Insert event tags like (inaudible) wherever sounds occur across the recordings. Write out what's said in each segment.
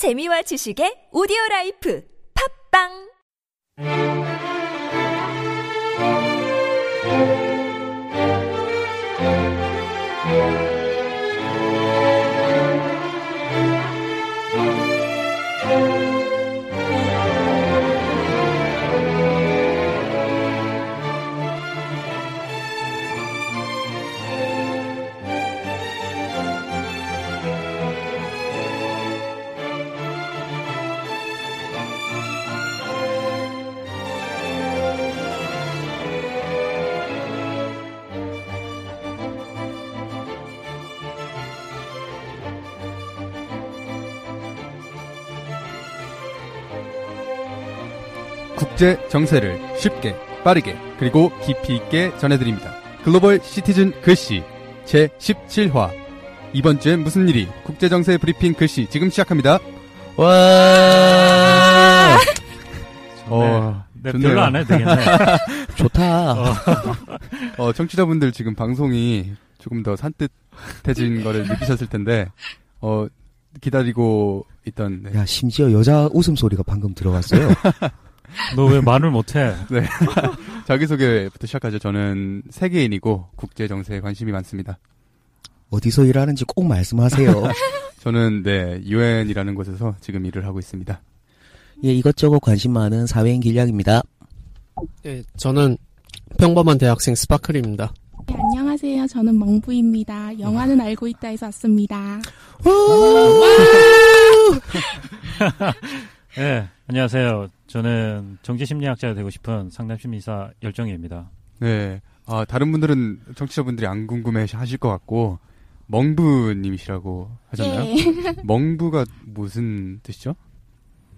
재미와 지식의 오디오 라이프. 팝빵 국제 정세를 쉽게 빠르게 그리고 깊이 있게 전해드립니다. 글로벌 시티즌 글씨 제 17화 이번 주엔 무슨 일이 국제 정세 브리핑 글씨 지금 시작합니다. 와 어, 네, 좋네요. 별로 안 해도 되겠네. (laughs) 좋다. 어, 청취자분들 지금 방송이 조금 더 산뜻해진 (laughs) 거를 느끼셨을 텐데 어, 기다리고 있던 네. 야, 심지어 여자 웃음소리가 방금 들어갔어요. 너 왜 말을 못해? (laughs) (laughs) 자기소개부터 시작하죠. 저는 세계인이고 국제 정세에 관심이 많습니다. 어디서 일하는지 꼭 말씀하세요. (laughs) 저는 네 유엔이라는 곳에서 지금 일을 하고 있습니다. 예, 이것저것 관심 많은 사회인 길량입니다. 네, 저는 평범한 대학생 스파클입니다. 네, 안녕하세요. 저는 멍부입니다. 영화는 알고 있다에서 왔습니다. 네, 안녕하세요. 저는 정치심리학자가 되고 싶은 상담심리사 열정희입니다. 네. 아, 다른 분들은, 청취자분들이 안 궁금해 하실 것 같고, 멍부님이시라고 하셨나요? 예. (laughs) (laughs) 멍부가 무슨 뜻이죠?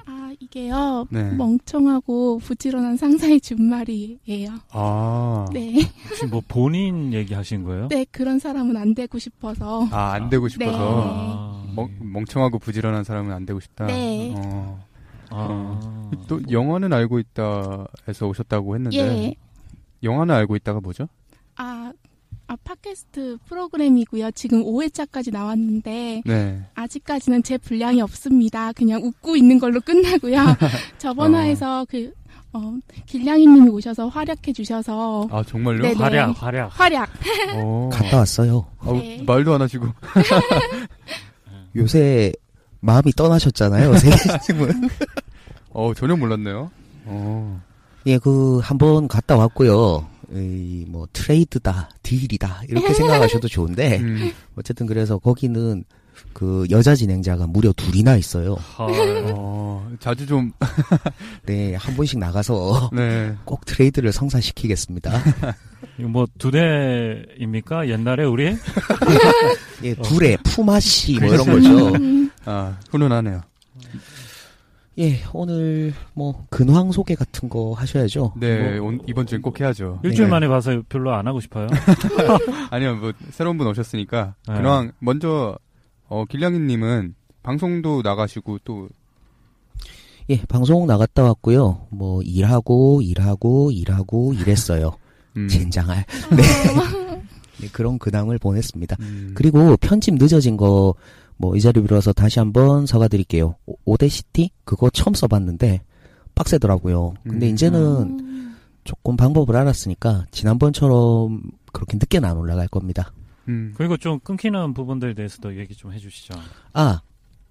아, 이게요. 네. 멍청하고 부지런한 상사의 준말이에요. 아. 네. 혹시 뭐 본인 얘기하신 거예요? 네, 그런 사람은 안 되고 싶어서. 아, 안 되고 싶어서. 아, 멍, 멍청하고 부지런한 사람은 안 되고 싶다. 네. 어. 아, 또, 영화는 알고 있다에서 오셨다고 했는데, 예. 영화는 알고 있다가 뭐죠? 아, 아, 팟캐스트 프로그램이고요. 지금 5회차까지 나왔는데, 네. 아직까지는 제 분량이 없습니다. 그냥 웃고 있는 걸로 끝나고요. (laughs) 저번 어. 화에서 그, 어, 길냥이 님이 오셔서 활약해 주셔서, 아, 정말요? 네, 네. 활약, 활약. 활약. 어. 갔다 왔어요. 아우, 네. 말도 안 하시고. (laughs) 요새 마음이 떠나셨잖아요, 세계님은. (laughs) 어, 전혀 몰랐네요. 어. 예, 그, 한 번 갔다 왔고요. 이, 뭐, 트레이드다, 딜이다, 이렇게 생각하셔도 좋은데, (laughs) 음. 어쨌든 그래서 거기는 그 여자 진행자가 무려 둘이나 있어요. 헐. 어, 자주 좀, (laughs) 네, 한 번씩 나가서 네. 꼭 트레이드를 성사시키겠습니다. 이거 뭐두 대입니까? 옛날에 우리? 예, 둘의 푸마씨, 뭐 이런 그렇죠. 거죠. 음, 아, 훈훈하네요. 예, 오늘 뭐 근황 소개 같은 거 하셔야죠. 네, 온- 이번 주엔 꼭 해야죠. 일주일 네. 만에 봐서 별로 안 하고 싶어요. (laughs) 아니요, 뭐, 새로운 분 오셨으니까. 네. 그냥, 먼저, 어, 길냥이님은 방송도 나가시고 또, 예, 방송 나갔다 왔고요. 뭐 일하고 일하고 일하고 일했어요. (laughs) 음, 젠장할. (laughs) 네. 네, 그런 근황을 보냈습니다. 음, 그리고 편집 늦어진 거 뭐 이 자리 빌어서 다시 한번 사과드릴게요. 오- 오데시티 그거 처음 써봤는데 빡세더라고요. 근데 음. 이제는 음, 조금 방법을 알았으니까 지난번처럼 그렇게 늦게는 안 올라갈 겁니다. 음. 그리고 좀 끊기는 부분들에 대해서도 얘기 좀 해주시죠. 아,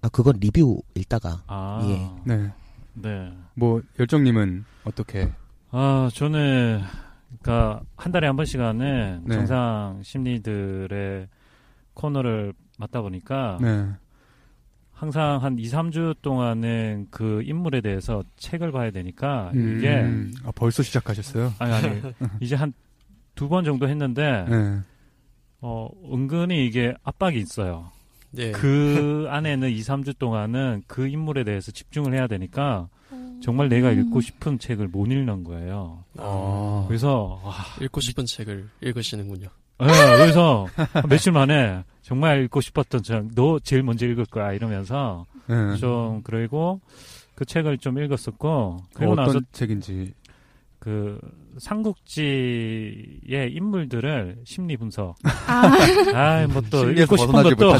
아 그건 리뷰 읽다가 아, 예. 네. 네. 뭐, 열정님은 어떻게, 아, 저는, 그니까, 한 달에 한 번씩 하는 네. 정상 심리들의 코너를 맡다 보니까, 네. 항상 한 2, 3주 동안은 그 인물에 대해서 책을 봐야 되니까, 이게, 음, 아, 벌써 시작하셨어요? 아니, 아니, (laughs) 이제 한 두 번 정도 했는데, 네. 어, 은근히 이게 압박이 있어요. 네. 그 안에는 2, 3주 동안은 그 인물에 대해서 집중을 해야 되니까, 정말 내가 음. 읽고 싶은 책을 못 읽는 거예요. 아, 그래서, 와, 읽고 싶은 책을 읽으시는군요. 예, 그래서 한 며칠 만에 정말 읽고 싶었던 책, 너 제일 먼저 읽을 거야 이러면서 네. 좀 그리고 그 책을 좀 읽었었고 그리고 어떤 나서 책인지, 그 삼국지의 인물들을 심리 분석. 아, 아, 뭐또 읽고 싶은 것도.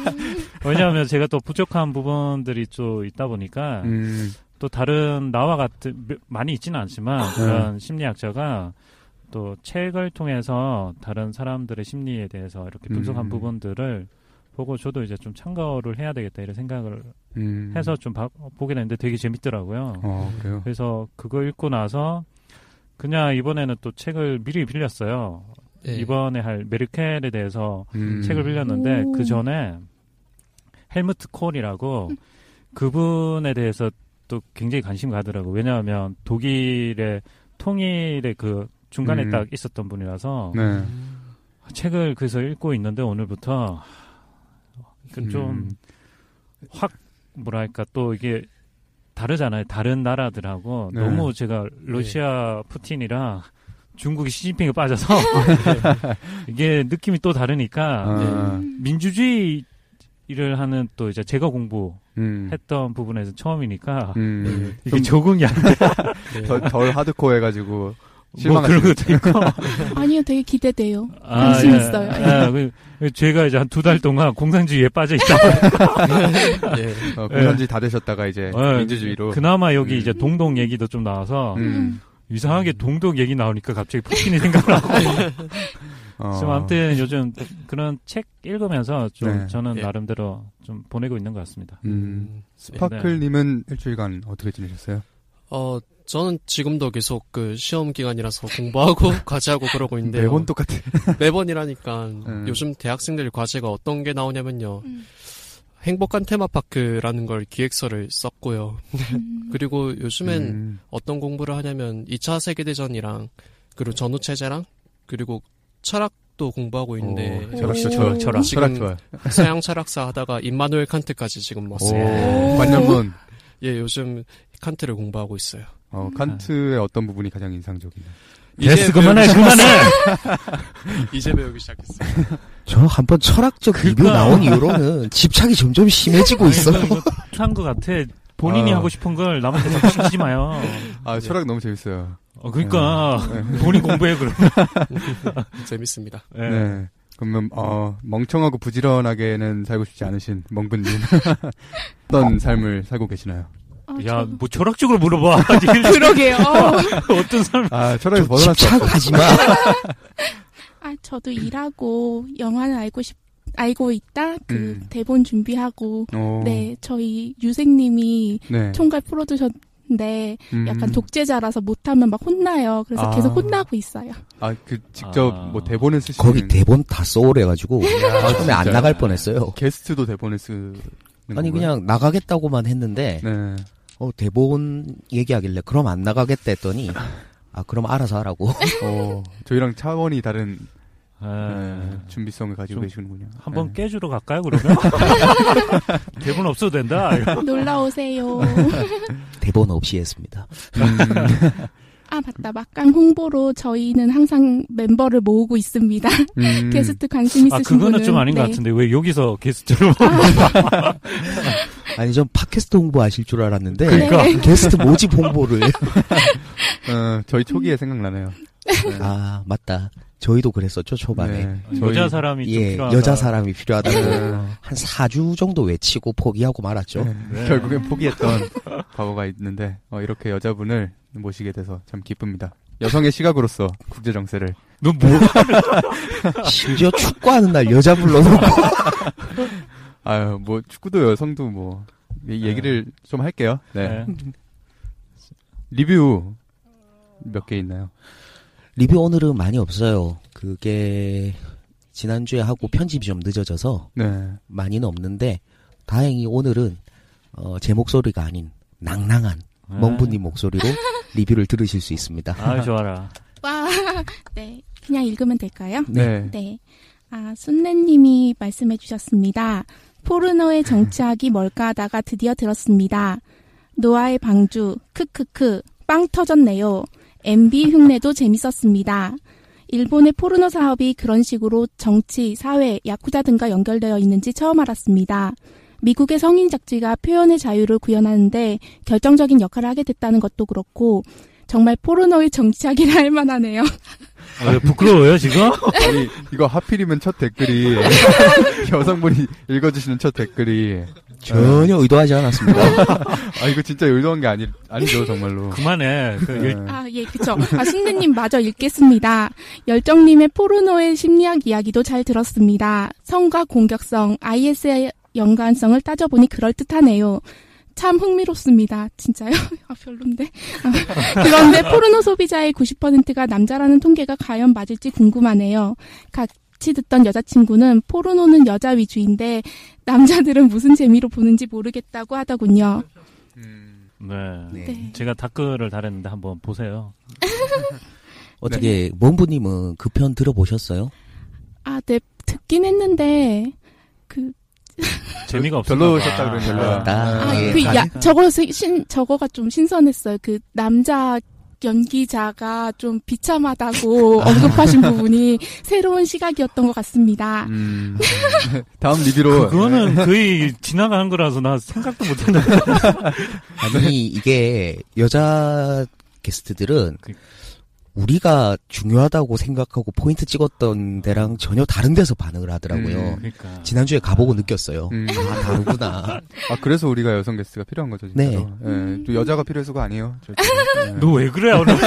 (laughs) 왜냐하면 제가 또 부족한 부분들이 좀 있다 보니까 음, 또 다른 나와 같은 많이 있지는 않지만 네. 그런 심리학자가 또 책을 통해서 다른 사람들의 심리에 대해서 이렇게 분석한 음. 부분들을 보고 저도 이제 좀 참고를 해야 되겠다 이런 생각을 음. 해서 좀 봐- 보게 됐는데 되게 재밌더라고요. 어, 그래요. 그래서 그거 읽고 나서 그냥 이번에는 또 책을 미리 빌렸어요. 예. 이번에 할 메르켈에 대해서 음. 책을 빌렸는데 오. 그 전에 헬무트 콜이라고 그분에 대해서 또 굉장히 관심 가더라고. 왜냐하면 독일의 통일의 그 중간에 음. 딱 있었던 분이라서 네. 책을 그래서 읽고 있는데 오늘부터 음. 좀확 뭐랄까 또 이게 다르잖아요. 다른 나라들하고 네. 너무 제가 러시아 푸틴이랑 중국이 시진핑에 빠져서 (laughs) 이게 느낌이 또 다르니까 아, 민주주의를 하는 또 이제 제가 공부했던 음. 부분에서 처음이니까 음. 이게 좀 적응이 안 돼. 네. (laughs) 덜, 덜 하드코어 해가지고 뭐 그런 것도 있고. (laughs) 아니요, 되게 기대돼요. 아, 관심 예. 있어요. 예, 그- 그 제가 이제 한 두 달 동안 공산주의에 빠져 있다. (laughs) 예. 어, 공산주의 다 되셨다가 이제 예, 민주주의로. 그나마 여기 음. 이제 동독 얘기도 좀 나와서 음. 이상하게 동독 얘기 나오니까 갑자기 푸틴이 생각나고. (laughs) 어. 지금 아무튼 요즘 그런 책 읽으면서 좀 네. 저는 예. 나름대로 좀 보내고 있는 것 같습니다. 음. 음. 스파클님은 일주일간 어떻게 지내셨어요? 어, 저는 지금도 계속 그 시험 기간이라서 공부하고 (laughs) 과제하고 그러고 있는데요. 매번 똑같아. (laughs) 매번이라니까 음. 요즘 대학생들 과제가 어떤 게 나오냐면요. 음. 행복한 테마파크라는 걸 기획서를 썼고요. 음. (laughs) 그리고 요즘엔 음. 어떤 공부를 하냐면 2차 세계대전이랑 그리고 전후 체제랑 그리고 철학도 공부하고 있는데 오, 철학, 오. 철학, 철학, 철학 좋아요. 서양 철학사 하다가 임마누엘 칸트까지 지금 오, 왔어요. 관념문. 예, 요즘 칸트를 공부하고 있어요. 어, 칸트의 어떤 부분이 가장? 됐어, 배우기 그만해, 그만해! 이제 배우기 시작했어요. 저 한 번 철학적 리뷰 그니까. 나온 이후로는 집착이 점점 심해지고 있어. 한것 같아. 본인이 아. 하고 싶은 걸 남한테 시키지 마요. 아, 철학 너무 재밌어요. 어, 그러니까 네. (laughs) 본인 공부해 그럼. (laughs) 재밌습니다. 예. 네. 그러면 어, 멍청하고 부지런하게는 살고 싶지 않으신 멍분님 (laughs) 어떤 삶을 살고 계시나요? 아, 야, 뭐 철학적으로 물어봐. (laughs) 그러게요. 어. (laughs) 어떤 삶? 아, 철학에서 없어. 집착하지 마. (laughs) 아, 저도 일하고 영화는 알고 싶 알고 있다. 그 음. 대본 준비하고 오, 네, 저희 유생님이 네. 총괄 풀어두셨는데 음. 약간 독재자라서 못하면 막 혼나요. 그래서 아. 계속 혼나고 있어요. 아, 그 직접 아. 뭐 대본을 쓰시는 거기 대본 다 써오래가지고 처음에 안 진짜요? 나갈 뻔했어요. 게스트도 대본을 쓰는 아니 건가요? 그냥 나가겠다고만 했는데 네. 어, 대본 얘기하길래 그럼 안 나가겠다 했더니 아 그럼 알아서 하라고. (laughs) 어, 저희랑 차원이 다른 예. 네, 준비성을 가지고 좀 계시는군요. 한번 네. 깨주러 갈까요, 그러면? (laughs) 대본 없어도 된다. 놀러 오세요. (laughs) 대본 없이 했습니다. 음, 아, 맞다. 막강 홍보로 저희는 항상 멤버를 모으고 있습니다. 음. 게스트 관심 아, 있으신 그거는 분은 좀 아닌 것 네. 같은데, 왜 여기서 게스트로. 아 니 전 팟캐스트 홍보하실 줄 알았는데 그러니까. 네. (laughs) 게스트 모집 홍보를 (laughs) 어, 저희 초기에 생각나네요. 네. 아 맞다. 저희도 그랬었죠 초반에. 네, 여자 저희- 사람이 좀 예, 필요하다. 여자 사람이 필요하다고 네. 한 4주 정도 외치고 포기하고 말았죠. 네, 네. 결국엔 포기했던 과거가 있는데 어, 이렇게 여자분을 모시게 돼서 참 기쁩니다. 여성의 시각으로서 국제 정세를 너 뭐? (laughs) 심지어 축구하는 날 여자 불러놓고 아유 뭐 축구도 여성도 뭐이 얘기를 좀 할게요. 네. 네. 리뷰 몇 개 있나요? 리뷰 오늘은 많이 없어요. 그게 지난주에 하고 편집이 좀 늦어져서 네. 많이는 없는데 다행히 오늘은 어, 제 목소리가 아닌 낭낭한 멍부님 목소리로 (laughs) 리뷰를 들으실 수 있습니다. 아, 좋아라. (laughs) 와, 네. 그냥 읽으면 될까요? 네. 네. 아, 순내님이 말씀해 주셨습니다. 포르노에 정치학이 뭘까 하다가 드디어 들었습니다. 노아의 방주, 크크크, 빵 터졌네요. MB 흉내도 재밌었습니다. 일본의 포르노 사업이 그런 식으로 정치, 사회, 야쿠자 등과 연결되어 있는지 처음 알았습니다. 미국의 성인 잡지가 표현의 자유를 구현하는데 결정적인 역할을 하게 됐다는 것도 그렇고 정말 포르노의 정치하기를 할 만하네요. (laughs) 어, 부끄러워요 지금? (laughs) 아니 이거 하필이면 첫 댓글이 (laughs) 여성분이 읽어주시는 첫 댓글이 전혀 의도하지 않았습니다. (laughs) 아 이거 진짜 의도한 게 아니 아니죠 정말로. 그만해. 그 일- 네. 아, 예, 그쵸. 아, 순대님 마저 읽겠습니다. 열정님의 포르노의 심리학 이야기도 잘 들었습니다. 성과 공격성, IS의 연관성을 따져보니 그럴듯하네요. 참 흥미롭습니다. 진짜요? (laughs) 아, 별론데. 아, 그런데 포르노 소비자의 90%가 남자라는 통계가 과연 맞을지 궁금하네요. 같이 듣던 여자친구는 포르노는 여자 위주인데 남자들은 무슨 재미로 보는지 모르겠다고 하더군요. 음, 네. 네. 네. 제가 댓글을 달았는데 한번 보세요. (laughs) 어떻게 몽부님은 그 편 들어보셨어요? 아, 네, 듣긴 했는데, 그, 재미가 없어. 별로셨다 그러니까. 별로였다. 아, 예, 그, 가- 야, 저거, 시- 신, 저거가 좀 신선했어요. 그, 남자 연기자가 좀 비참하다고 (laughs) 언급하신 부분이 새로운 시각이었던 것 같습니다. 음. (laughs) 다음 리뷰로 그거는 거의 지나가는 거라서 나 생각도 못 했는데. (laughs) 아니 이게 여자 게스트들은 그- 우리가 중요하다고 생각하고 포인트 찍었던 데랑 전혀 다른 데서 반응을 하더라고요. 음. 그러니까. 지난주에 가보고 느꼈어요. 음. 아 다르구나. 아 그래서 우리가 여성 게스트가 필요한 거죠 진짜로. 네. 음. 예, 또 여자가 필요해서가 아니에요. 절대. 예. (laughs) 너왜 그래 오늘? (laughs)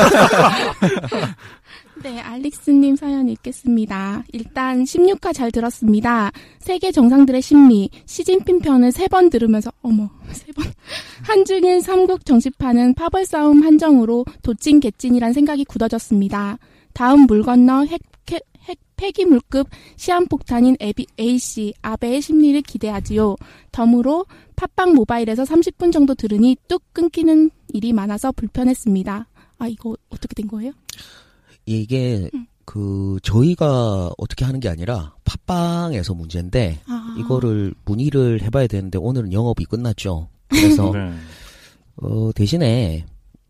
네, 알릭스님 사연 읽겠습니다. 일단 16화 잘 들었습니다. 세계 정상들의 심리 시진핑 편을 세 번 들으면서 어머 (laughs) 세 번. 한중일 삼국 정치판은 파벌 싸움 한정으로 도찐 개찐이란 생각이 굳어졌습니다. 다음 물 건너 핵, 핵, 핵 폐기물급 시한폭탄인 에비, A씨 아베의 심리를 기대하지요. 덤으로 팟빵 모바일에서 30분 정도 들으니 뚝 끊기는 일이 많아서 불편했습니다. 아 이거 어떻게 된 거예요? 이게 음. 그 저희가 어떻게 하는 게 아니라 팟빵에서 문제인데 아. 이거를 문의를 해봐야 되는데 오늘은 영업이 끝났죠. 그래서 (laughs) 네. 어, 대신에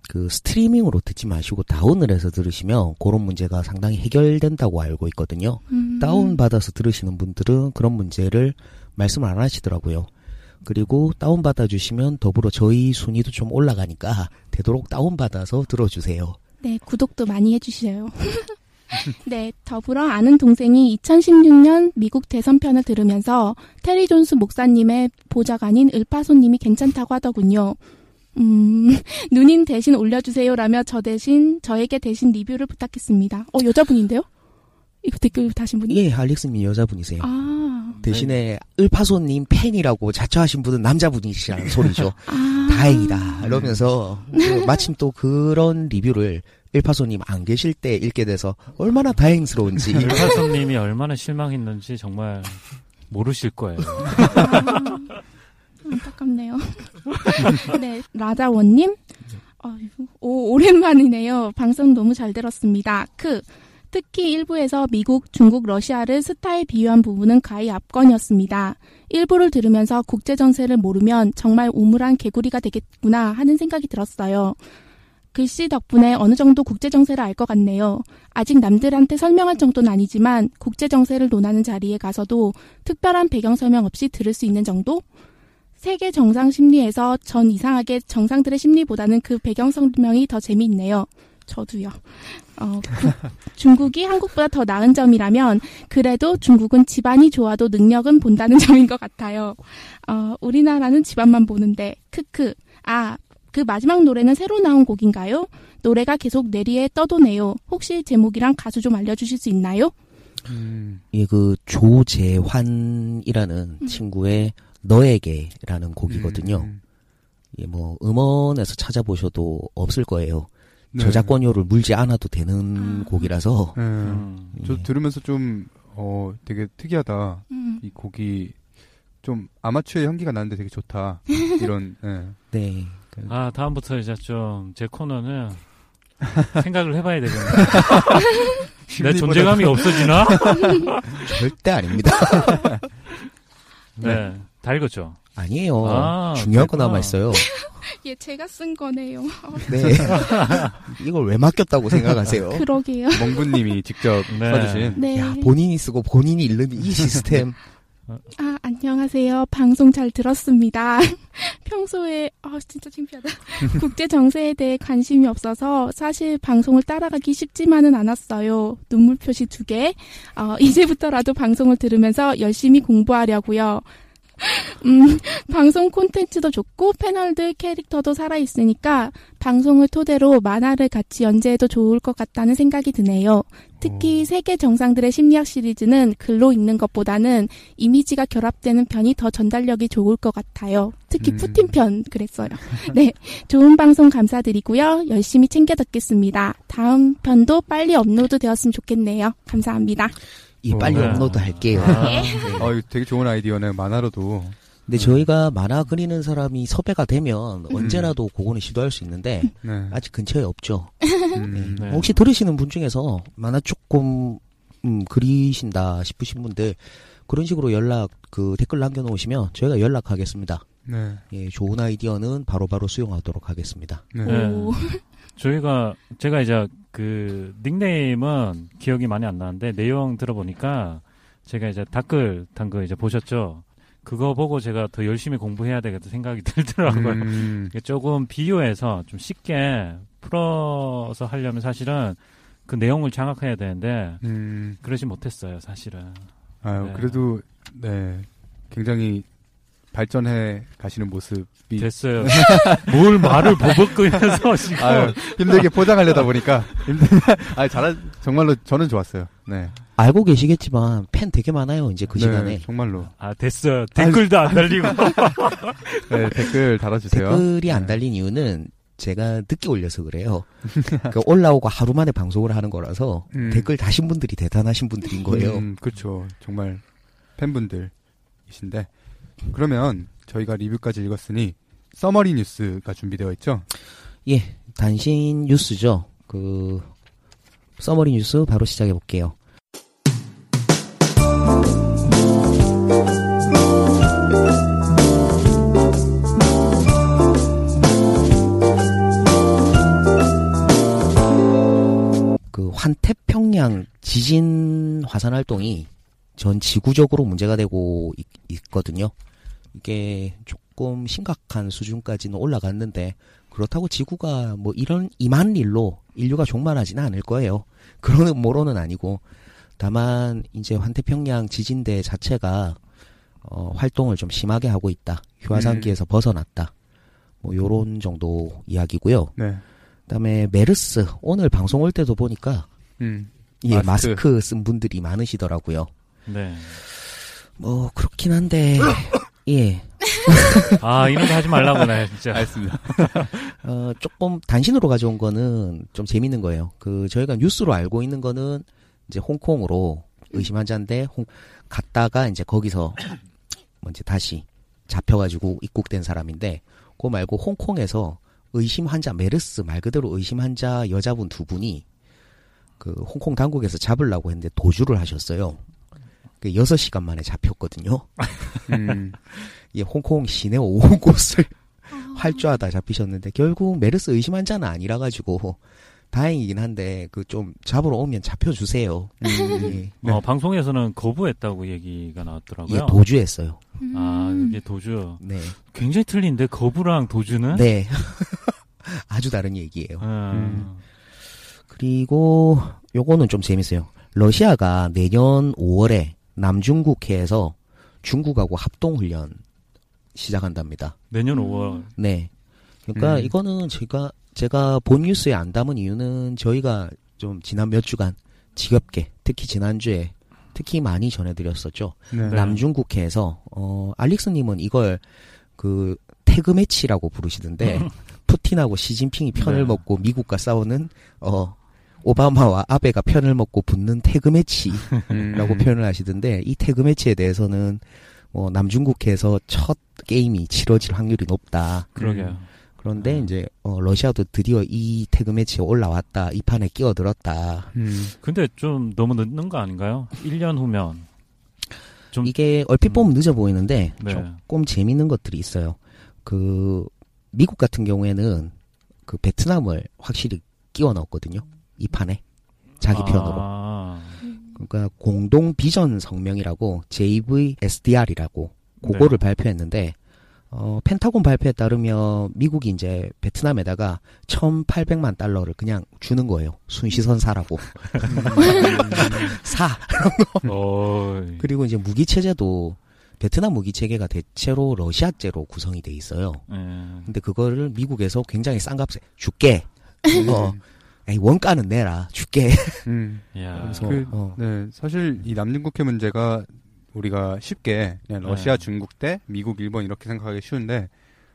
그 스트리밍으로 듣지 마시고 다운을 해서 들으시면 그런 문제가 상당히 해결된다고 알고 있거든요. 음. 다운 받아서 들으시는 분들은 그런 문제를 말씀을 안 하시더라고요. 그리고 다운 받아 주시면 더불어 저희 순위도 좀 올라가니까 되도록 다운 받아서 들어주세요. 네, 구독도 많이 해주셔요. (laughs) 네, 더불어 아는 동생이 2016년 미국 대선편을 들으면서 테리 존스 목사님의 보좌관인 을파소님이 괜찮다고 하더군요. 음, (laughs) 누님 대신 올려주세요라며 저 대신, 저에게 대신 리뷰를 부탁했습니다. 어, 여자분인데요? 이거 댓글 다신 분이? 예, 알릭스님 여자분이세요. 아, 대신에 을파소님 팬이라고 자처하신 분은 남자분이시라는 소리죠. 아. 다행이다. 이러면서 그 (laughs) 마침 또 그런 리뷰를 을파소님 안 계실 때 읽게 돼서 얼마나 다행스러운지. (laughs) 일파선님이 얼마나 실망했는지 정말 모르실 거예요. 아, 안타깝네요. (laughs) 네, 라자원님. 아이고, 오, 오랜만이네요. 방송 너무 잘 들었습니다. 크. 특히 일부에서 미국, 중국, 러시아를 스타에 비유한 부분은 가히 압권이었습니다. 일부를 들으면서 국제 정세를 모르면 정말 우물한 개구리가 되겠구나 하는 생각이 들었어요. 글씨 덕분에 어느 정도 국제 정세를 알 것 같네요. 아직 남들한테 설명할 정도는 아니지만 국제 정세를 논하는 자리에 가서도 특별한 배경 설명 없이 들을 수 있는 정도? 세계 정상 심리에서 전 이상하게 정상들의 심리보다는 그 배경 설명이 더 재미있네요. 저도요. 어, 국- 중국이 한국보다 더 나은 점이라면 그래도 중국은 집안이 좋아도 능력은 본다는 (laughs) 점인 것 같아요. 어, 우리나라는 집안만 보는데 크크. 아, 그 마지막 노래는 새로 나온 곡인가요? 노래가 계속 내리에 떠도네요. 혹시 제목이랑 가수 좀 알려주실 수 있나요? 음. 예, 그 조재환이라는 음. 친구의 너에게라는 곡이거든요. 음. 예, 뭐 음원에서 찾아보셔도 없을 거예요. 네. 저작권료를 물지 않아도 되는 아. 곡이라서 네. 음. 저 예. 들으면서 좀, 어, 되게 특이하다. 음. 이 곡이 좀 아마추어의 향기가 나는데 되게 좋다. (laughs) 이런, 예. 네. 그- 아 다음부터 이제 좀 제 코너는 (laughs) 생각을 해봐야 되겠네. (laughs) 내 존재감이 없어지나? 절대 아닙니다. 네, 다 읽었죠. 아니에요. 아, 중요한 거. 남아 있어요. (laughs) 예, 제가 쓴 거네요. 어, (laughs) 네. (laughs) 이걸 왜 맡겼다고 생각하세요? 그러게요. 멍구님이 직접 네. 써주신. 네. 야, 본인이 쓰고 본인이 읽는 이 시스템. 아, 안녕하세요. 방송 잘 들었습니다. 평소에, 아, 아, 진짜 창피하다. 국제 정세에 대해 관심이 없어서 사실 방송을 따라가기 쉽지만은 않았어요. 눈물 표시 두 개. 어, 이제부터라도 방송을 들으면서 열심히 공부하려고요. (laughs) 음, 방송 콘텐츠도 좋고 패널들 캐릭터도 살아있으니까 방송을 토대로 만화를 같이 연재해도 좋을 것 같다는 생각이 드네요. 특히 세계 정상들의 심리학 시리즈는 글로 읽는 것보다는 이미지가 결합되는 편이 더 전달력이 좋을 것 같아요. 특히 음. 푸틴 편 그랬어요. (laughs) 네, 좋은 방송 감사드리고요. 열심히 챙겨 듣겠습니다. 다음 편도 빨리 업로드 되었으면 좋겠네요. 감사합니다. 이 빨리 네. 업로드 할게요. 아, 네. 어, 되게 좋은 아이디어네. 만화로도. 근데 저희가 만화 그리는 사람이 섭외가 되면 음. 언제라도 그거는 시도할 수 있는데 네. 아직 근처에 없죠. 음. 네. 혹시 들으시는 분 중에서 만화 조금 음, 그리신다 싶으신 분들 그런 식으로 연락 그 댓글 남겨놓으시면 저희가 연락하겠습니다. 네. 예, 좋은 아이디어는 바로바로 수용하도록 하겠습니다. 네. 저희가 제가 이제 그 닉네임은 기억이 많이 안 나는데 내용 들어보니까 제가 이제 댓글 단거 이제 보셨죠. 그거 보고 제가 더 열심히 공부해야 되겠다 생각이 (laughs) 들더라고요. 음. 조금 비유해서 좀 쉽게 풀어서 하려면 사실은 그 내용을 장악해야 되는데 음. 그러지 못했어요, 사실은. 아유, 네. 그래도, 네. 굉장히 발전해 가시는 모습이. 됐어요. (laughs) 뭘 말을 버벅거리면서 (laughs) 지금. 아유, 힘들게 포장하려다 보니까. 힘들, (laughs) 아 잘한, 정말로 저는 좋았어요. 네. 알고 계시겠지만 팬 되게 많아요. 이제 그 네, 시간에 정말로. 아, 됐어요. 댓글도 안 달리고. 네, 댓글 달아주세요. 댓글이 안 네. 달린 이유는 제가 늦게 올려서 그래요. 그 올라오고 하루 만에 방송을 하는 거라서 음. 댓글 다신 분들이 대단하신 분들인 거예요. 음, 그렇죠. 정말 팬분들이신데. 그러면 저희가 리뷰까지 읽었으니 서머리 뉴스가 준비되어 있죠? 예, 단신 뉴스죠. 그 서머리 뉴스 바로 시작해 볼게요. 그 환태평양 지진 화산 활동이 전 지구적으로 문제가 되고 있, 있거든요. 이게 조금 심각한 수준까지는 올라갔는데 그렇다고 지구가 뭐 이런 이만 일로 인류가 종말하지는 않을 거예요. 그런 음모론은 아니고 다만 이제 환태평양 지진대 자체가 어, 활동을 좀 심하게 하고 있다. 휴화산기에서 벗어났다. 뭐 요런 정도 이야기고요. 네. 그다음에 메르스 오늘 방송 올 때도 보니까 음. 예, 마스크. 마스크. 쓴 분들이 많으시더라고요. 네. 뭐 그렇긴 한데 (coughs) 예. (laughs) 아, 이런 거 하지 말라고네, 진짜. 알겠습니다. (laughs) 어, 조금 단신으로 가져온 거는 좀 재밌는 거예요. 그, 저희가 뉴스로 알고 있는 거는 이제 홍콩으로 의심 환자인데, 홍, 갔다가 이제 거기서 뭐 이제 다시 잡혀가지고 입국된 사람인데, 그거 말고 홍콩에서 의심 환자, 메르스 말 그대로 의심 환자 여자분 두 분이 그 홍콩 당국에서 잡으려고 했는데 도주를 하셨어요. 그 6시간 만에 잡혔거든요. (laughs) 음. (laughs) 예, 홍콩 시내 온 곳을 활주하다 잡히셨는데 결국 메르스 의심 환자는 아니라 가지고 다행이긴 한데 그 좀 잡으러 오면 잡혀 주세요. 예, 네. 어, 방송에서는 거부했다고 얘기가 나왔더라고요. 예, 도주했어요. 아, 음. 이게 도주. 네, 굉장히 틀린데, 거부랑 도주는? 네, (laughs) 아주 다른 얘기예요. 음. 그리고 요거는 좀 재밌어요. 러시아가 내년 5월에 남중국해에서 중국하고 합동훈련 시작한답니다. 내년 5월. 네. 그러니까 음. 이거는 제가 제가 본 뉴스에 안 담은 이유는 저희가 좀 지난 몇 주간 지겹게 특히 지난주에 특히 많이 전해드렸었죠. 네. 남중국해에서 어 알릭스님은 이걸 그 태그 매치라고 부르시던데 푸틴하고 시진핑이 편을 네. 먹고 미국과 싸우는 어 오바마와 아베가 편을 먹고 붙는 태그 매치라고 (laughs) 음. 표현을 하시던데 이 태그 매치에 대해서는 뭐 남중국해에서 첫 게임이 치러질 확률이 높다. 그러게요. 그런데 음. 이제 어, 러시아도 드디어 이 태그 매치에 올라왔다. 이 판에 끼어들었다. 음. 근데 좀 너무 늦는 거 아닌가요? 1년 후면. 좀- 이게 얼핏 보면 늦어 보이는데 네. 조금 재밌는 것들이 있어요. 그 미국 같은 경우에는 그 베트남을 확실히 끼워 넣었거든요. 이 판에 자기 편으로. 아, 그러니까 공동 비전 성명이라고 JVSDR이라고 그거를 네. 발표했는데 어, 펜타곤 발표에 따르면 미국이 이제 베트남에다가 1,800만 달러를 그냥 주는 거예요. 순시선 사라고. (laughs) 사. (laughs) 어, 그리고 이제 무기 체제도 베트남 무기 체계가 대체로 러시아제로 구성이 돼 있어요. 예. 근데 그거를 미국에서 굉장히 싼 값에 줄게. (laughs) 어, 에이, 원가는 내라. 줄게. (laughs) 음. 야. 그래서 그- 어, 네, 사실 이 남중국해 문제가 우리가 쉽게 그냥 러시아, 네. 중국 대 미국, 일본 이렇게 생각하기 쉬운데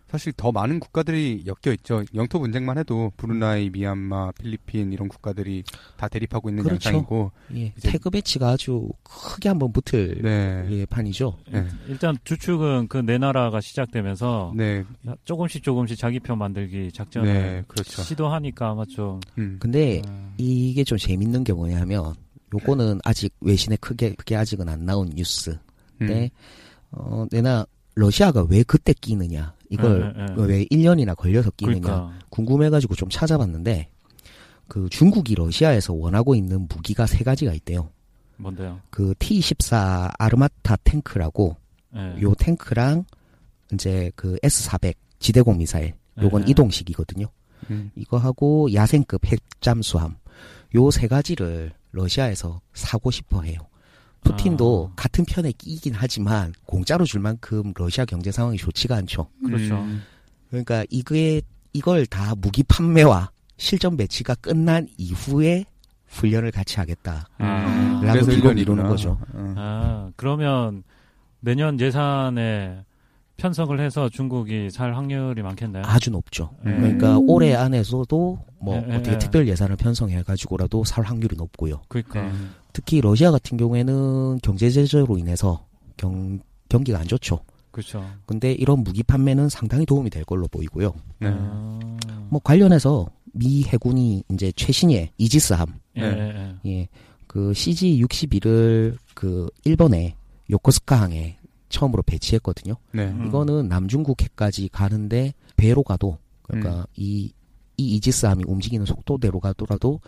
사실 더 많은 국가들이 엮여 있죠. 영토 분쟁만 해도 브루나이, 미얀마, 필리핀 이런 국가들이 다 대립하고 있는 그렇죠. 양상이고, 예, 이제- 태그 배치가 아주 크게 한번 붙을 네, 예, 판이죠. 네. 일단 주축은 그 네 나라가 시작되면서 네, 조금씩 조금씩 자기 편 만들기 작전을 네, 그렇죠. 시도하니까 아마 좀 음, 근데 음, 이게 좀 재밌는 게 뭐냐면 요거는 아직 외신에 크게 그게 아직은 안 나온 뉴스. 음. 네. 어, 내나 러시아가 왜 그때 끼느냐? 이걸 예, 예, 예. 왜 1년이나 걸려서 끼느냐? 그러니까 궁금해가지고 좀 찾아봤는데 그 중국이 러시아에서 원하고 있는 무기가 세 가지가 있대요. 뭔데요? 그 T-14 아르마타 탱크라고 예. 요 탱크랑 이제 그 S-400 지대공 미사일 요건 예. 이동식이거든요. 음. 이거 하고 야생급 핵잠수함 요 세 가지를 러시아에서 사고 싶어 해요. 푸틴도 아. 같은 편에 끼긴 하지만 공짜로 줄 만큼 러시아 경제 상황이 좋지가 않죠. 그렇죠. 음. 그러니까 이게 이걸 다 무기 판매와 실전 배치가 끝난 이후에 훈련을 같이 하겠다. 아. 라고 1년이구나. 이루는 거죠. 어. 아, 그러면 내년 예산에 편성을 해서 중국이 살 확률이 많겠네요. 아주 높죠. 음. 그러니까 올해 안에서도 뭐 예, 예, 어떻게 예. 특별 예산을 편성해 가지고라도 살 확률이 높고요. 그러니까 네. 특히 러시아 같은 경우에는 경제 제재로 인해서 경 경기가 안 좋죠. 그렇죠. 근데 이런 무기 판매는 상당히 도움이 될 걸로 보이고요. 네. 아, 뭐 관련해서 미 해군이 이제 최신의 이지스함, 예, 예, 예. 예, 그 CG-61을 그 일본의 요코스카 항에 처음으로 배치했거든요. 네. 음. 이거는 남중국해까지 가는데 배로 가도 그러니까 음. 이, 이 이지스함이 움직이는 속도대로 가더라도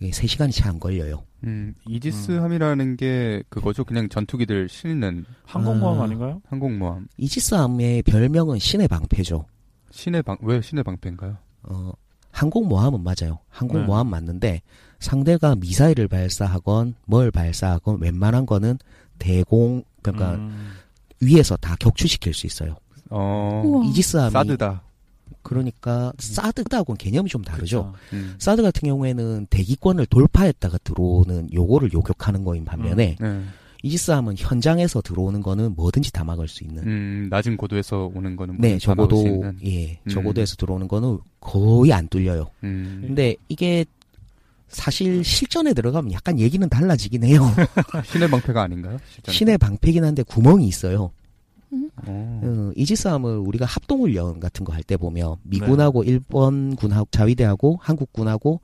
3시간이 채 안 걸려요. 음, 이지스함이라는 게 그거죠. 그냥 전투기들 실는 항공모함 아. 아닌가요? 항공모함. 이지스함의 별명은 신의 방패죠. 신의 방, 왜 신의 방패인가요? 어, 항공모함은 맞아요. 항공모함 네. 맞는데 상대가 미사일을 발사하건 뭘 발사하건 웬만한 거는 대공 그러니까 음, 위에서 다 격추시킬 수 있어요. 어. 이지스함이 사드다. 그러니까 사드하고는 개념이 좀 다르죠. 그렇죠. 음. 사드 같은 경우에는 대기권을 돌파했다가 들어오는 요거를 요격하는 거인 반면에 네. 이지스함은 현장에서 들어오는 거는 뭐든지 다 막을 수 있는. 음, 낮은 고도에서 오는 거는 네, 있는. 예, 음. 적어도에서 들어오는 거는 거의 안 뚫려요. 음. 근데 이게 사실 실전에 들어가면 약간 얘기는 달라지긴 해요. (laughs) 신의 방패가 아닌가요? 실제로? 신의 방패긴 한데 구멍이 있어요. 어. 어, 이지스함을 우리가 합동훈련 같은 거 할 때 보면 미군하고 일본군하고 자위대하고 한국군하고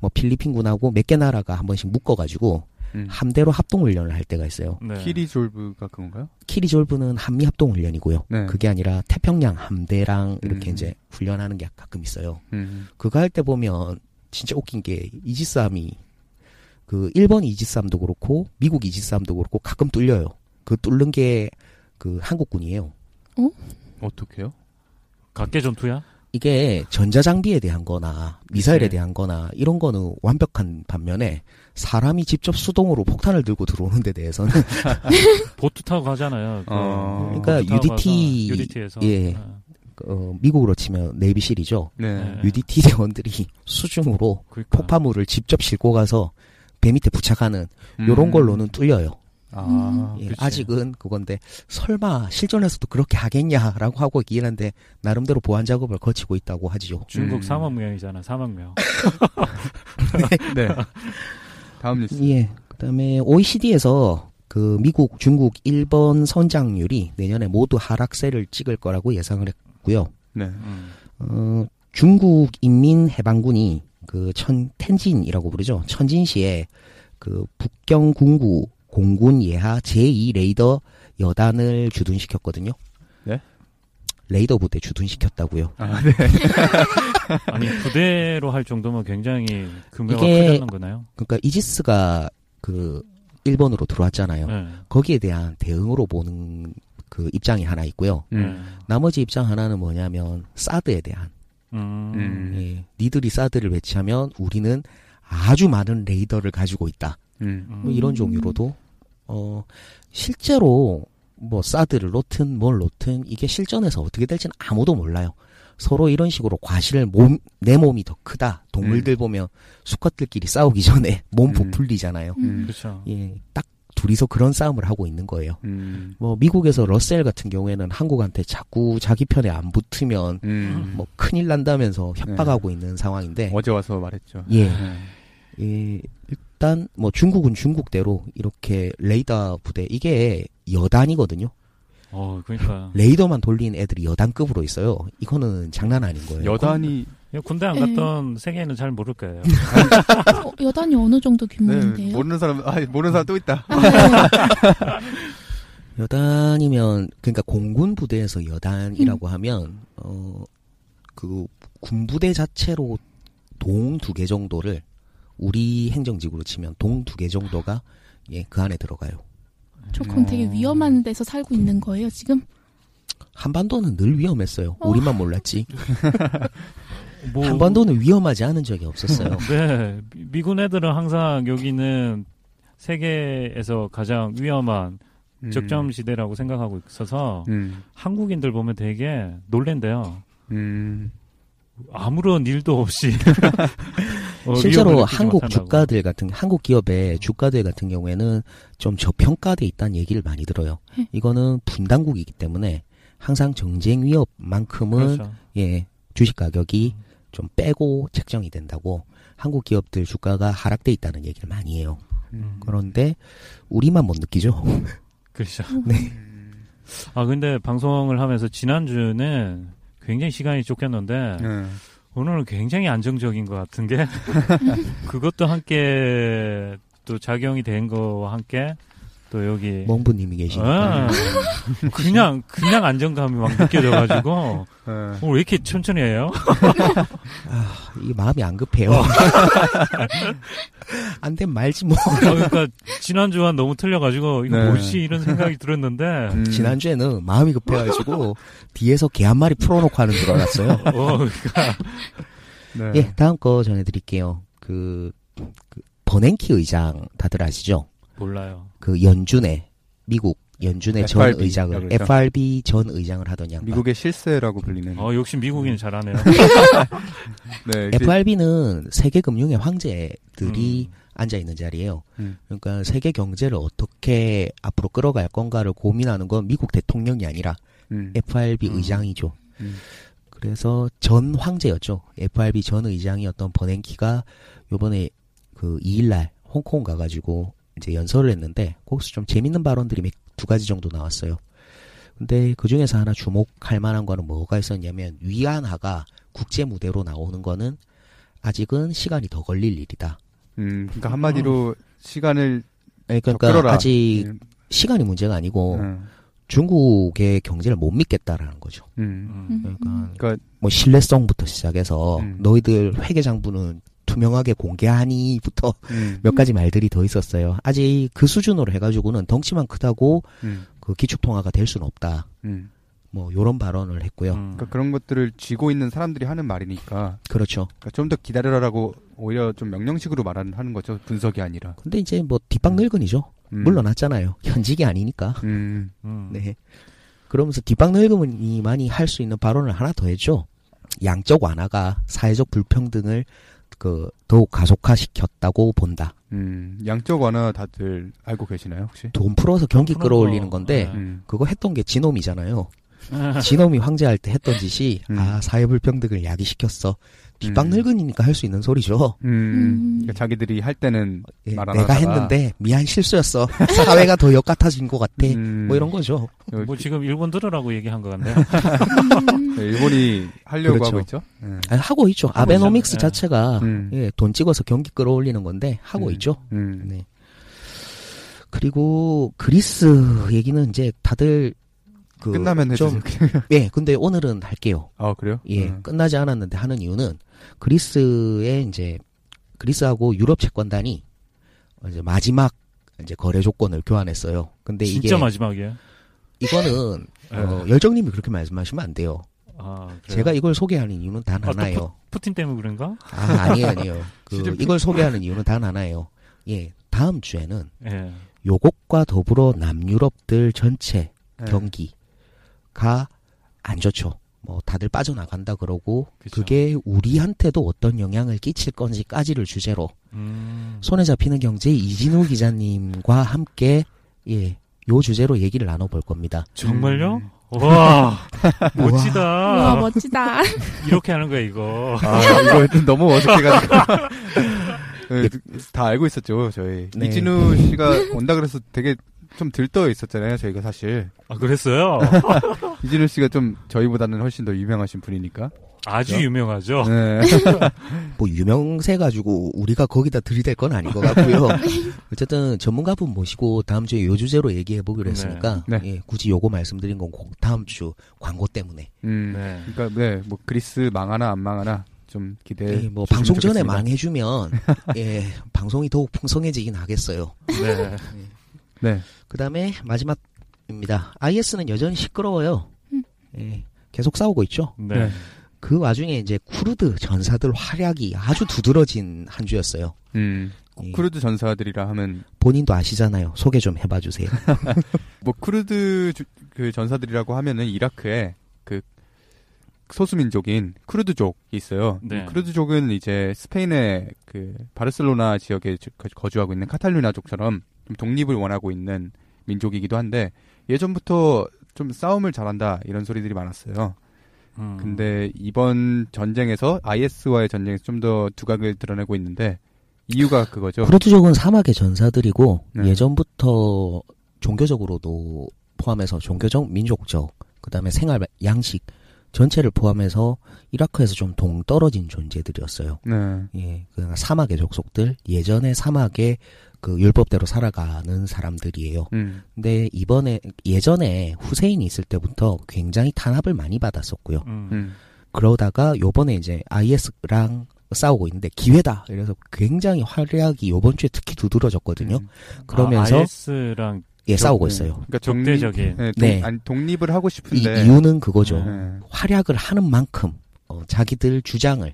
뭐 필리핀군하고 몇 개 나라가 한 번씩 묶어가지고 음. 함대로 합동훈련을 할 때가 있어요. 네. 키리졸브가 그건가요? 키리졸브는 한미 합동훈련이고요. 네. 그게 아니라 태평양 함대랑 이렇게 음. 이제 훈련하는 게 가끔 있어요. 음. 그거 할 때 보면 진짜 웃긴 게 이지스함이 그 일본 이지스함도 그렇고 미국 이지스함도 그렇고 가끔 뚫려요. 그 뚫는 게 그 한국군이에요. 어떻게요? 각계 전투야? 이게 전자장비에 대한 거나 미사일에 네. 대한 거나 이런 거는 완벽한 반면에 사람이 직접 수동으로 폭탄을 들고 들어오는 데 대해서는 (laughs) 보트 타고 가잖아요. 그 어. 그러니까 UDT UDT에서 예. 어, 미국으로 치면 네이비실이죠. 네. 네. UDT 대원들이 수중으로 그러니까. 폭파물을 직접 싣고 가서 배 밑에 부착하는 음. 요런 걸로는 뚫려요. 아, 예. 아직은 그건데 설마 실전에서도 그렇게 하겠냐라고 하고 있긴 한데 나름대로 보안 작업을 거치고 있다고 하지요. 중국 음. 3억 명이잖아. 3억 명. (laughs) 네. 다음 뉴스. 예. 그다음에 OECD에서 그 미국, 중국, 일본 선장률이 내년에 모두 하락세를 찍을 거라고 예상을 했고요. 네. 음. 어, 중국 인민 해방군이 그 천, 텐진이라고 부르죠. 천진시에 그 북경 군구 공군 예하 제2 레이더 여단을 주둔시켰거든요. 네? 레이더 부대 주둔시켰다고요. 아, 네. (laughs) 아니 부대로 할 정도면 굉장히 규모가 이게- 크다는 거나요? 그러니까 이지스가 그 일본으로 들어왔잖아요. 네. 거기에 대한 대응으로 보는 그 입장이 하나 있고요. 음. 나머지 입장 하나는 뭐냐면 사드에 대한 음. 음. 예, 니들이 사드를 배치하면 우리는 아주 많은 레이더를 가지고 있다. 음. 음. 뭐 이런 종류로도 어 실제로 뭐 사드를 놓든 뭘 놓든 이게 실전에서 어떻게 될지는 아무도 몰라요. 서로 이런 식으로 과실을 몸, 내 몸이 더 크다. 동물들 보면 수컷들끼리 싸우기 전에 몸 음. 부풀리잖아요. 음. 그렇죠. 예, 딱 둘이서 그런 싸움을 하고 있는 거예요. 음. 뭐 미국에서 러셀 같은 경우에는 한국한테 자꾸 자기 편에 안 붙으면 음. 뭐 큰일 난다면서 협박하고 있는 상황인데 어제 와서 말했죠. 예. 네. 예, 일단 뭐 중국은 중국대로 이렇게 레이더 부대 이게 여단이거든요. 어, 그러니까 레이더만 돌린 애들이 여단급으로 있어요. 이거는 장난 아닌 거예요. 여단이 군대 안 네. 갔던 세계는 잘 모를 거예요. 어, 여단이 어느 정도 네, 규모인데요? 모르는 사람 아 모르는 사람 또 있다. 아, 네. (laughs) 여단이면 그러니까 공군 부대에서 여단이라고 하면 어 그 군부대 자체로 동 두 개 정도를 우리 행정직으로 치면 동 두 개 정도가 예 그 안에 들어가요. 저 그럼 되게 어. 위험한 데서 살고 있는 거예요, 지금? 한반도는 늘 위험했어요. 어. 우리만 몰랐지. (laughs) 뭐, 한반도는 위험하지 않은 적이 없었어요. (laughs) 네, 미- 미군 애들은 항상 여기는 세계에서 가장 위험한 음. 적점 지대라고 생각하고 있어서 음. 한국인들 보면 되게 놀랜대요. 음. 아무런 일도 없이 (laughs) 어, 실제로 한국. 주가들 같은 한국 기업의 주가들 같은 경우에는 좀 저평가돼 있다는 얘기를 많이 들어요. 네. 이거는 분당국이기 때문에 항상 정쟁 위협만큼은 그렇죠. 예 주식 가격이 좀 빼고 책정이 된다고 한국 기업들 주가가 하락돼 있다는 얘기를 많이 해요. 음. 그런데 우리만 못 느끼죠. 그렇죠. (laughs) 네. 아 근데 방송을 하면서 지난주는 굉장히 시간이 쫓겼는데 네. 오늘은 굉장히 안정적인 것 같은 게 (laughs) 그것도 함께 또 작용이 된 거와 함께 또 여기 멍부님이 계시니까 아, 그냥 그냥 안정감이 막 느껴져가지고 네. (laughs) 오늘 왜 이렇게 천천히 해요? (laughs) 이 마음이 안 급해요. 어. (laughs) 안된 말지 뭐. 아, 그러니까 지난주와 너무 틀려가지고 이거 네. 뭐지 이런 생각이 들었는데 음. 지난주에는 마음이 급해가지고 뒤에서 개 한 마리 풀어놓고 하는 줄 알았어요. 어, 그러니까 네. 예, 다음 거 전해드릴게요. 그, 그 버냉키 의장 다들 아시죠? 몰라요. 그 연준의 미국 연준의 전 의장을? FRB 전 의장을 하던 양반. 미국의 실세라고 불리는. 어 역시 미국인 잘하네요. (laughs) 네. FRB는 세계 금융의 황제들이 음. 앉아 있는 자리예요. 음. 그러니까 세계 경제를 어떻게 앞으로 끌어갈 건가를 고민하는 건 미국 대통령이 아니라 음. FRB 음. 의장이죠. 음. 그래서 전 황제였죠. FRB 전 의장이었던 버냉키가 요번에 그 2일날 홍콩 가가지고 이제 연설을 했는데 거기서 좀 재밌는 발언들이 몇- 두 가지 정도 나왔어요. 근데 그 중에서 하나 주목할 만한 거는 뭐가 있었냐면 위안화가 국제 무대로 나오는 거는 아직은 시간이 더 걸릴 일이다. 음. 그러니까 한마디로 시간을 네, 더 그러니까 끌어라. 아직 음. 시간이 문제가 아니고 음. 중국의 경제를 못 믿겠다라는 거죠. 음. 음. 그러니까 그러니까 뭐 신뢰성부터 시작해서 음. 너희들 회계 장부는 투명하게 공개하니부터 음. 몇 가지 말들이 더 있었어요. 아직 그 수준으로 해가지고는 덩치만 크다고 음. 그 기축 통화가 될 수는 없다. 음. 뭐 요런 발언을 했고요. 음. 그러니까 그런 것들을 쥐고 있는 사람들이 하는 말이니까 그렇죠. 그러니까 좀 더 기다려라라고 오히려 좀 명령식으로 말하는 하는 거죠. 분석이 아니라. 근데 이제 뭐 뒷방 늙은이죠. 음. 물러났잖아요. 현직이 아니니까. 음. 음. 네. 그러면서 뒷방 늙은이만이 할 수 있는 발언을 하나 더 했죠. 양적 완화가 사회적 불평등을 그 더욱 가속화시켰다고 본다. 음. 양적 완화 다들 알고 계시나요, 혹시? 돈 풀어서 경기 돈 풀어서, 끌어올리는 건데 네. 음. 그거 했던 게 지놈이잖아요. (laughs) 지놈이 황제할 때 했던 짓이 음. 아 사회 불평등을 야기시켰어. 뒷방 음. 늙은이니까 할 수 있는 소리죠. 음. 음. 그러니까 자기들이 할 때는 예, 말안 내가 하다가. 했는데 미안 실수였어. 사회가 더 역같아진 것 같아. 음. 뭐 이런 거죠. 뭐 지금 일본 들으라고 얘기한 것 같네요. 음. (laughs) 네, 일본이 하려고 그렇죠. 하고 있죠. 음. 아니, 하고 있죠. 하고 아베노믹스 있잖아요. 자체가 음. 예, 돈 찍어서 경기 끌어올리는 건데 하고 음. 있죠. 음. 네. 그리고 그리스 얘기는 이제 다들 그 끝나면 좀 해주세요. 예, 근데 오늘은 할게요. 아 그래요? 예, 음. 끝나지 않았는데 하는 이유는 그리스의 이제 그리스하고 유럽 채권단이 이제 마지막 이제 거래 조건을 교환했어요. 근데 진짜 이게 마지막이에요. 이거는 어, 열정님이 그렇게 말씀하시면 안 돼요. 아? 제가 이걸 소개하는 이유는 단 아, 또 하나예요. 푸 틴 때문에 그런가? 아, 아니에요, 아니에요. (laughs) 그, 이걸 소개하는 이유는 단 하나예요. 예, 다음 주에는 예. 요것과 더불어 남유럽들 전체 네. 경기가 안 좋죠. 뭐 다들 빠져나간다 그러고 그쵸. 그게 우리한테도 어떤 영향을 끼칠 건지까지를 주제로 음. 손에 잡히는 경제 이진우 기자님과 함께 예, 요 주제로 얘기를 나눠볼 겁니다. 정말요? 음. 와, (laughs) 멋지다. 멋지다. (laughs) 이렇게 하는 거야, 이거. 아, 이거 좀 너무 어색해가지고. (laughs) 네, 다 알고 있었죠, 저희. 네. 이진우 씨가 온다 그래서 되게 좀 들떠 있었잖아요, 저희가 사실. 아, 그랬어요? (laughs) 이진우 씨가 좀 저희보다는 훨씬 더 유명하신 분이니까. 아주 그렇죠? 유명하죠. 네. (laughs) 뭐 유명세 가지고 우리가 거기다 들이댈 건 아닌 것 같고요. (laughs) 어쨌든 전문가분 모시고 다음 주에 요 주제로 얘기해 보기로 네. 했으니까 네. 예, 굳이 요거 말씀드린 건 꼭 다음 주 광고 때문에 음. 네. 그러니까 네, 뭐 그리스 망하나 안 망하나 좀 기대해. 예, 뭐 방송 전에 좋겠습니다. 망해주면 예 방송이 더욱 풍성해지긴 하겠어요. 네. 네. 그 다음에 마지막입니다. IS는 여전히 시끄러워요. 음. 예, 계속 싸우고 있죠. 네. 네. 그 와중에 이제 쿠르드 전사들 활약이 아주 두드러진 한 주였어요. 음. 예, 쿠르드 전사들이라 하면 본인도 아시잖아요. 소개 좀 해봐 주세요. (laughs) 뭐 쿠르드 주- 그 전사들이라고 하면은 이라크에 그 소수민족인 쿠르드족이 있어요. 네. 이 쿠르드족은 이제 스페인의 그 바르셀로나 지역에 거- 거주하고 있는 카탈루냐족처럼 좀 독립을 원하고 있는 민족이기도 한데 예전부터 좀 싸움을 잘한다 이런 소리들이 많았어요. 음. 근데 이번 전쟁에서 IS와의 전쟁에서 좀 더 두각을 드러내고 있는데 이유가 그거죠. 쿠르드족은 사막의 전사들이고 네. 예전부터 종교적으로도 포함해서 종교적, 민족적, 그 다음에 생활 양식 전체를 포함해서 이라크에서 좀 동떨어진 존재들이었어요. 네. 예, 그 사막의 족속들 예전에 사막에 그 율법대로 살아가는 사람들이에요. 음. 근데 이번에 예전에 후세인이 있을 때부터 굉장히 탄압을 많이 받았었고요. 음. 음. 그러다가 요번에 이제 IS랑 싸우고 있는데 기회다. 이래서 굉장히 활약이 요번 주에 특히 두드러졌거든요. 음. 그러면서 아, IS랑 예 싸우고 네. 있어요. 그러니까 독립, 적대적인. 네, 독, 네. 아니, 독립을 하고 이 싶은데 이유는 그거죠. 네. 활약을 하는 만큼 어, 자기들 주장을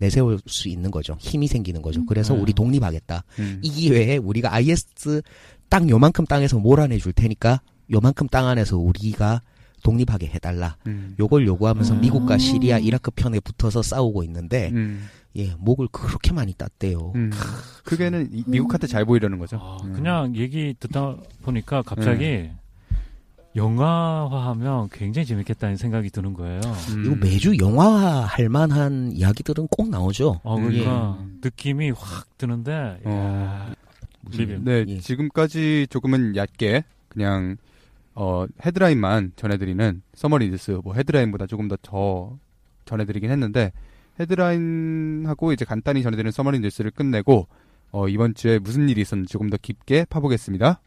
내세울 수 있는 거죠. 힘이 생기는 거죠. 그래서 음. 우리 독립하겠다. 음. 이 기회에 우리가 IS 땅 요만큼 땅에서 몰아내 줄 테니까 요만큼 땅 안에서 우리가 독립하게 해달라. 음. 요걸 요구하면서 음. 미국과 시리아, 이라크 편에 붙어서 싸우고 있는데 음. 예 목을 그렇게 많이 땄대요. 음. 그게는 이- 미국한테 잘 보이려는 거죠. 아, 음. 그냥 얘기 듣다 보니까 갑자기 영화화하면 굉장히 재밌겠다는 생각이 드는 거예요. 음. 이거 매주 영화화 할 만한 이야기들은 꼭 나오죠. 어, 음. 그러니까 예. 느낌이 확 드는데, 어. 야, 리뷰. 네, 예. 지금까지 조금은 얕게 그냥 어, 헤드라인만 전해드리는 summary 뉴스 뭐 헤드라인보다 조금 더 더 전해드리긴 했는데 헤드라인하고 이제 간단히 전해드리는 summary 뉴스를 끝내고 어, 이번 주에 무슨 일이 있었는지 조금 더 깊게 파보겠습니다.